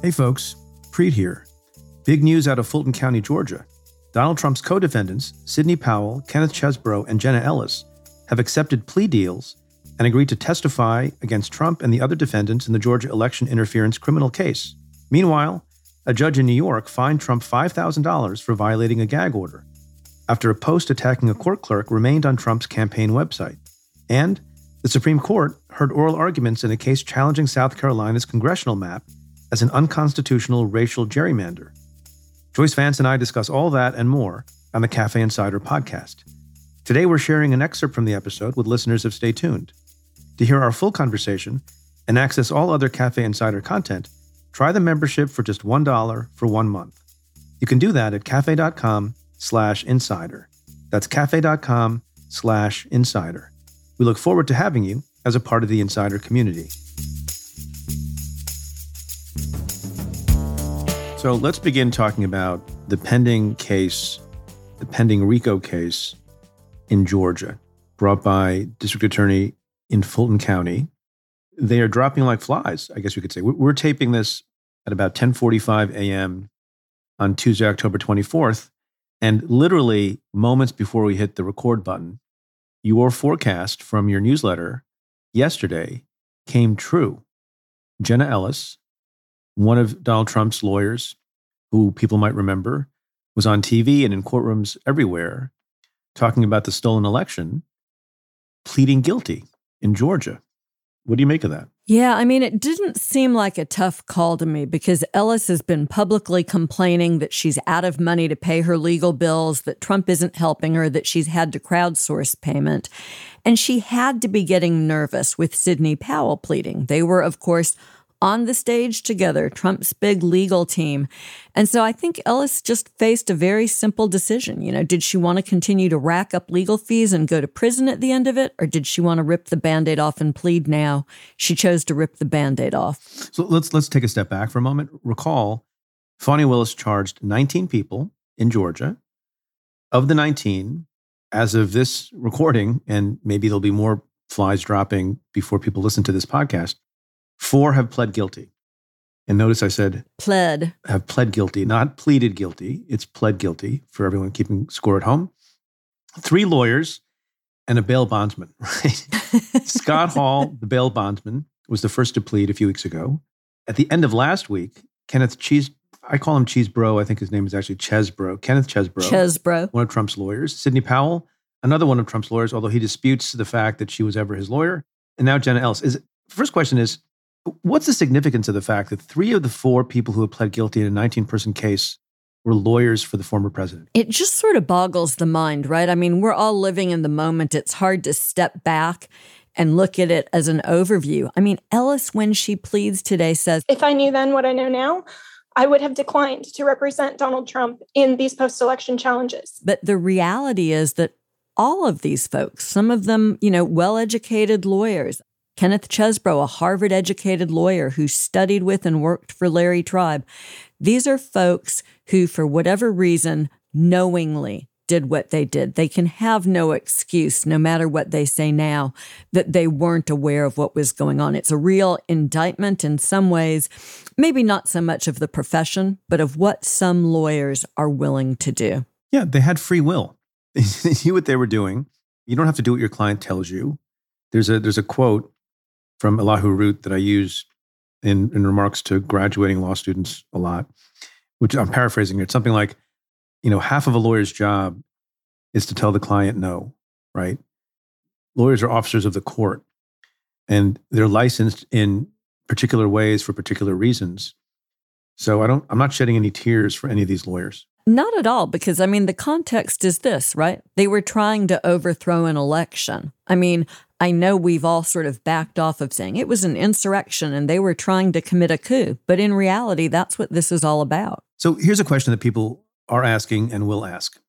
Hey folks, Preet here. Big news out of Fulton County, Georgia. Donald Trump's co defendants, Sidney Powell, Kenneth Chesebro, and Jenna Ellis, have accepted plea deals and agreed to testify against Trump and the other defendants in the Georgia election interference criminal case. Meanwhile, a judge in New York fined Trump $5,000 for violating a gag order after a post attacking a court clerk remained on Trump's campaign website. And the Supreme Court heard oral arguments in a case challenging South Carolina's congressional map as an unconstitutional racial gerrymander. Joyce Vance and I discuss all that and more on the Cafe Insider podcast. Today, we're sharing an excerpt from the episode with listeners of Stay Tuned. To hear our full conversation and access all other Cafe Insider content, try the membership for just $1 for one month. You can do that at cafe.com slash insider. That's cafe.com slash insider. We look forward to having you as a part of the insider community. So let's begin talking about the pending case, the pending RICO case in Georgia, brought by District Attorney in Fulton County. They are dropping like flies, I guess we could say. We're taping this at about 10:45 a.m. on Tuesday, October 24th, and literally moments before we hit the record button, your forecast from your newsletter yesterday came true. Jenna Ellis, one of Donald Trump's lawyers, who people might remember, was on TV and in courtrooms everywhere talking about the stolen election, pleading guilty in Georgia. What do you make of that? Yeah, I mean, it didn't seem like a tough call to me because Ellis has been publicly complaining that she's out of money to pay her legal bills, that Trump isn't helping her, that she's had to crowdsource payment. And she had to be getting nervous with Sidney Powell pleading. They were, of course, on the stage together, Trump's big legal team. And so I think Ellis just faced a very simple decision. You know, did she want to continue to rack up legal fees and go to prison at the end of it? Or did she want to rip the band aid off and plead now? She chose to rip the band aid off. So let's let's take a step back for a moment. Recall Fani Willis charged 19 people in Georgia. Of the 19, as of this recording, and maybe there'll be more flies dropping before people listen to this podcast, Four have pled guilty. And notice I said pled. Have pled guilty, not pleaded guilty. It's pled guilty for everyone keeping score at home. Three lawyers and a bail bondsman, right? Scott Hall, the bail bondsman, was the first to plead a few weeks ago. At the end of last week, Kenneth Cheese, I call him Cheese Bro. I think his name is actually Chesebro. Kenneth Chesebro. Chesebro. One of Trump's lawyers. Sidney Powell, another one of Trump's lawyers, although he disputes the fact that she was ever his lawyer. And now Jenna Ellis. Is first question is What's the significance of the fact that three of the four people who have pled guilty in a 19 person case were lawyers for the former president? It just sort of boggles the mind, right? I mean, we're all living in the moment. It's hard to step back and look at it as an overview. I mean, Ellis, when she pleads today, says If I knew then what I know now, I would have declined to represent Donald Trump in these post election challenges. But the reality is that all of these folks, some of them, you know, well educated lawyers, Kenneth Chesebro, a Harvard educated lawyer who studied with and worked for Larry Tribe. These are folks who, for whatever reason, knowingly did what they did. They can have no excuse, no matter what they say now, that they weren't aware of what was going on. It's a real indictment in some ways, maybe not so much of the profession, but of what some lawyers are willing to do. Yeah, they had free will. They knew what they were doing. You don't have to do what your client tells you. There's a there's a quote from Elihu Root that I use in, in remarks to graduating law students a lot, which I'm paraphrasing It's something like, you know, half of a lawyer's job is to tell the client no, right? Lawyers are officers of the court and they're licensed in particular ways for particular reasons. So I don't I'm not shedding any tears for any of these lawyers. Not at all, because I mean, the context is this, right? They were trying to overthrow an election. I mean, I know we've all sort of backed off of saying it was an insurrection and they were trying to commit a coup, but in reality, that's what this is all about. So here's a question that people are asking and will ask.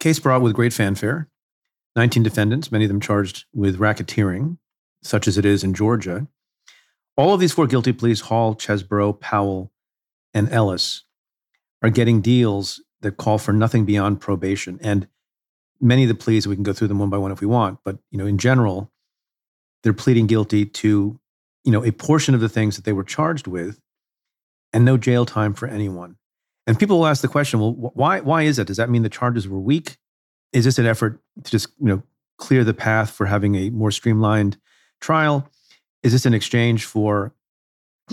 Case brought with great fanfare, 19 defendants, many of them charged with racketeering, such as it is in Georgia. All of these four guilty pleas, Hall, Chesebro, Powell, and Ellis, are getting deals that call for nothing beyond probation. And many of the pleas, we can go through them one by one if we want, but you know, in general, they're pleading guilty to, you know, a portion of the things that they were charged with. and no jail time for anyone. And people will ask the question, well, why, why is that? Does that mean the charges were weak? Is this an effort to just, you know, clear the path for having a more streamlined trial? Is this an exchange for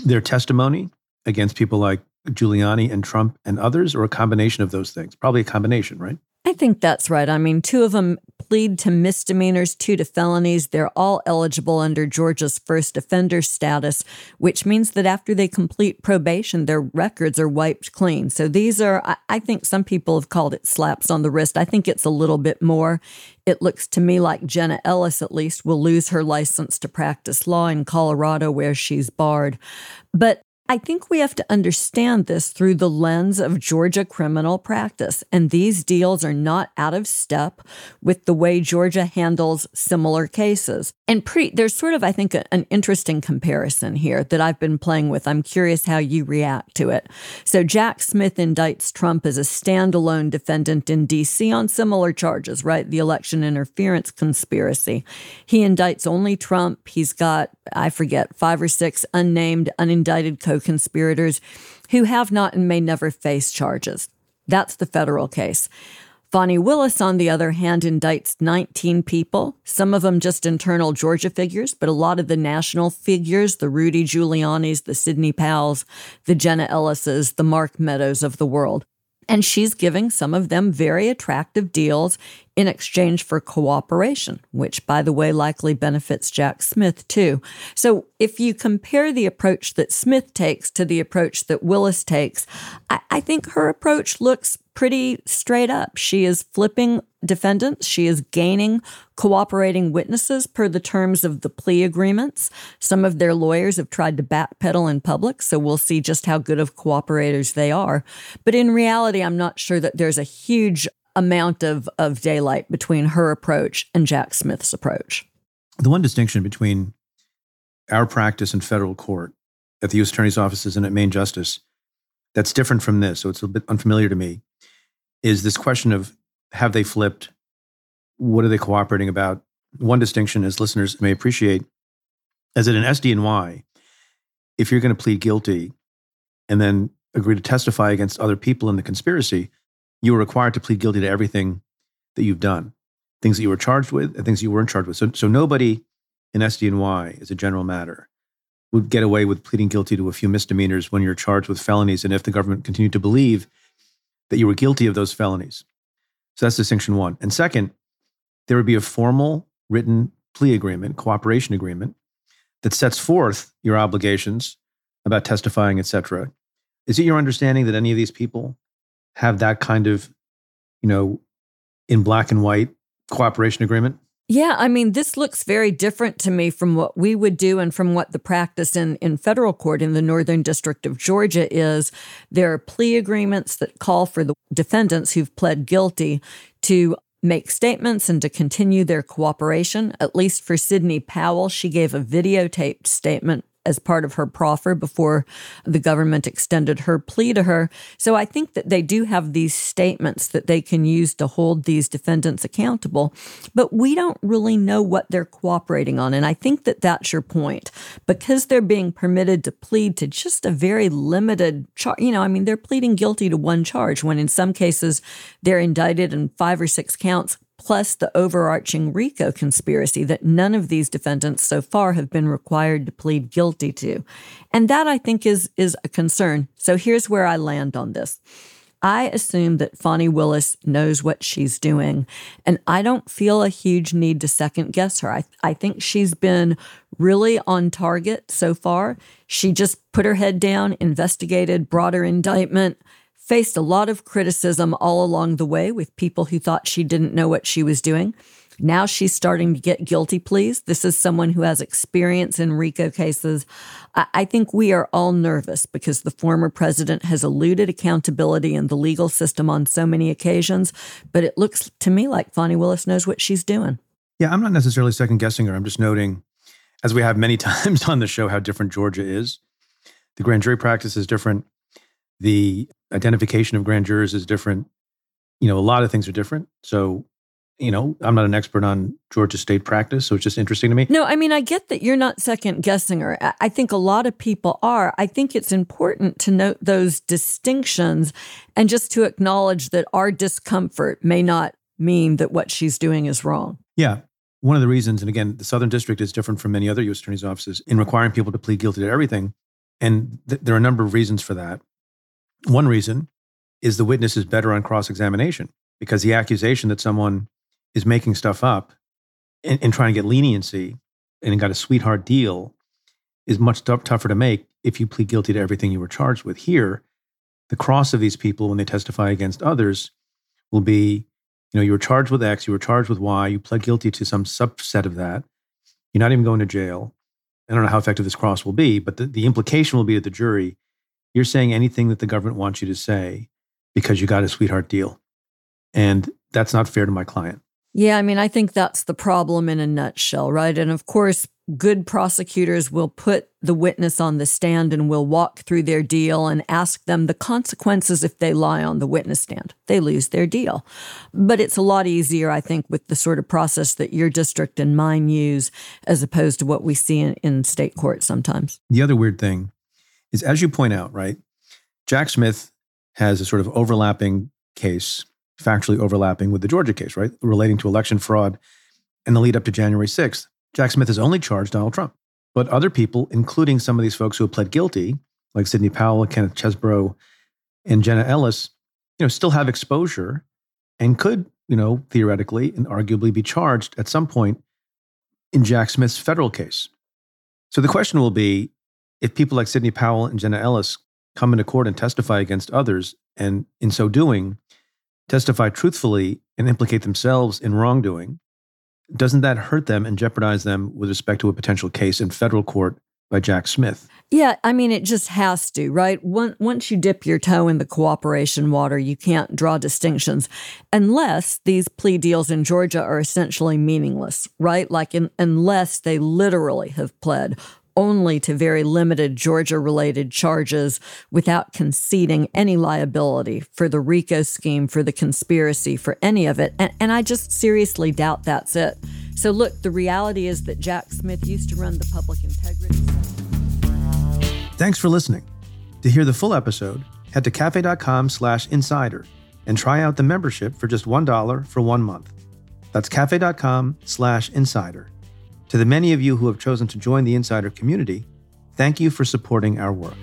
their testimony against people like Giuliani and Trump and others, or a combination of those things? Probably a combination, right? I think that's right. I mean, two of them plead to misdemeanors, two to felonies. They're all eligible under Georgia's first offender status, which means that after they complete probation, their records are wiped clean. So these are, I think some people have called it slaps on the wrist. I think it's a little bit more. It looks to me like Jenna Ellis, at least, will lose her license to practice law in Colorado, where she's barred. But I think we have to understand this through the lens of Georgia criminal practice. And these deals are not out of step with the way Georgia handles similar cases. And there's sort of, I think, a, an interesting comparison here that I've been playing with. I'm curious how you react to it. So, Jack Smith indicts Trump as a standalone defendant in D.C. on similar charges, right? The election interference conspiracy. He indicts only Trump. He's got, I forget, five or six unnamed, unindicted co conspirators who have not and may never face charges. That's the federal case. Fani Willis, on the other hand, indicts 19 people, some of them just internal Georgia figures, but a lot of the national figures, the Rudy Giuliani's, the Sidney Powell's, the Jenna Ellis's, the Mark Meadows of the world. And she's giving some of them very attractive deals in exchange for cooperation, which, by the way, likely benefits Jack Smith too. So, if you compare the approach that Smith takes to the approach that Willis takes, I, I, think her approach looks pretty straight up. She is flipping defendants, she is gaining cooperating witnesses per the terms of the plea agreements. Some of their lawyers have tried to backpedal in public, so we'll see just how good of cooperators they are. But in reality, I'm not sure that there's a huge amount of, of daylight between her approach and Jack Smith's approach. The one distinction between our practice in federal court at the U.S. Attorney's offices and at Main Justice that's different from this, so it's a bit unfamiliar to me, is this question of have they flipped? What are they cooperating about? One distinction, as listeners may appreciate, is that in SDNY, if you're going to plead guilty and then agree to testify against other people in the conspiracy, you were required to plead guilty to everything that you've done, things that you were charged with and things you weren't charged with. So, so nobody in SDNY, as a general matter, would get away with pleading guilty to a few misdemeanors when you're charged with felonies and if the government continued to believe that you were guilty of those felonies. So that's distinction one. And second, there would be a formal written plea agreement, cooperation agreement that sets forth your obligations about testifying, et cetera. Is it your understanding that any of these people have that kind of, you know, in black and white cooperation agreement? Yeah, I mean, this looks very different to me from what we would do and from what the practice in, in federal court in the Northern District of Georgia is. There are plea agreements that call for the defendants who've pled guilty to make statements and to continue their cooperation. At least for Sidney Powell, she gave a videotaped statement as part of her proffer before the government extended her plea to her. So I think that they do have these statements that they can use to hold these defendants accountable, but we don't really know what they're cooperating on. And I think that that's your point. Because they're being permitted to plead to just a very limited charge, you know, I mean, they're pleading guilty to one charge when in some cases they're indicted in five or six counts plus the overarching RICO conspiracy that none of these defendants so far have been required to plead guilty to. And that I think is, is a concern. So here's where I land on this. I assume that Fani Willis knows what she's doing, and I don't feel a huge need to second guess her. I, I think she's been really on target so far. She just put her head down, investigated, brought her indictment, faced a lot of criticism all along the way with people who thought she didn't know what she was doing. Now she's starting to get guilty pleas. This is someone who has experience in RICO cases. I think we are all nervous because the former president has eluded accountability in the legal system on so many occasions. But it looks to me like Fani Willis knows what she's doing. Yeah, I'm not necessarily second guessing her. I'm just noting, as we have many times on the show, how different Georgia is. The grand jury practice is different. The identification of grand jurors is different. You know, a lot of things are different. So you know, I'm not an expert on Georgia state practice, so it's just interesting to me. No, I mean, I get that you're not second guessing her. I think a lot of people are. I think it's important to note those distinctions and just to acknowledge that our discomfort may not mean that what she's doing is wrong. Yeah. One of the reasons, and again, the Southern District is different from many other U.S. attorneys' offices in requiring people to plead guilty to everything. And th- there are a number of reasons for that. One reason is the witness is better on cross examination because the accusation that someone is making stuff up and, and, trying to get leniency and got a sweetheart deal is much t- tougher to make if you plead guilty to everything you were charged with. Here, the cross of these people when they testify against others will be you know, you were charged with X, you were charged with Y, you pled guilty to some subset of that. You're not even going to jail. I don't know how effective this cross will be, but the, the implication will be to the jury you're saying anything that the government wants you to say because you got a sweetheart deal. And that's not fair to my client. Yeah, I mean, I think that's the problem in a nutshell, right? And of course, good prosecutors will put the witness on the stand and will walk through their deal and ask them the consequences if they lie on the witness stand. They lose their deal. But it's a lot easier, I think, with the sort of process that your district and mine use as opposed to what we see in, in state court sometimes. The other weird thing is, as you point out, right, Jack Smith has a sort of overlapping case factually overlapping with the Georgia case, right? Relating to election fraud and the lead up to January 6th. Jack Smith has only charged Donald Trump. But other people, including some of these folks who have pled guilty, like Sidney Powell, Kenneth Chesebro, and Jenna Ellis, you know, still have exposure and could, you know, theoretically and arguably be charged at some point in Jack Smith's federal case. So the question will be if people like Sidney Powell and Jenna Ellis come into court and testify against others, and in so doing, testify truthfully and implicate themselves in wrongdoing, doesn't that hurt them and jeopardize them with respect to a potential case in federal court by Jack Smith? Yeah, I mean, it just has to, right? Once you dip your toe in the cooperation water, you can't draw distinctions unless these plea deals in Georgia are essentially meaningless, right? Like, in, unless they literally have pled only to very limited Georgia related charges without conceding any liability for the RICO scheme, for the conspiracy, for any of it. And, and I just seriously doubt that's it. So, look, the reality is that Jack Smith used to run the public integrity. Thanks for listening. To hear the full episode, head to cafe.com slash insider and try out the membership for just $1 for one month. That's cafe.com slash insider. To the many of you who have chosen to join the Insider community, thank you for supporting our work.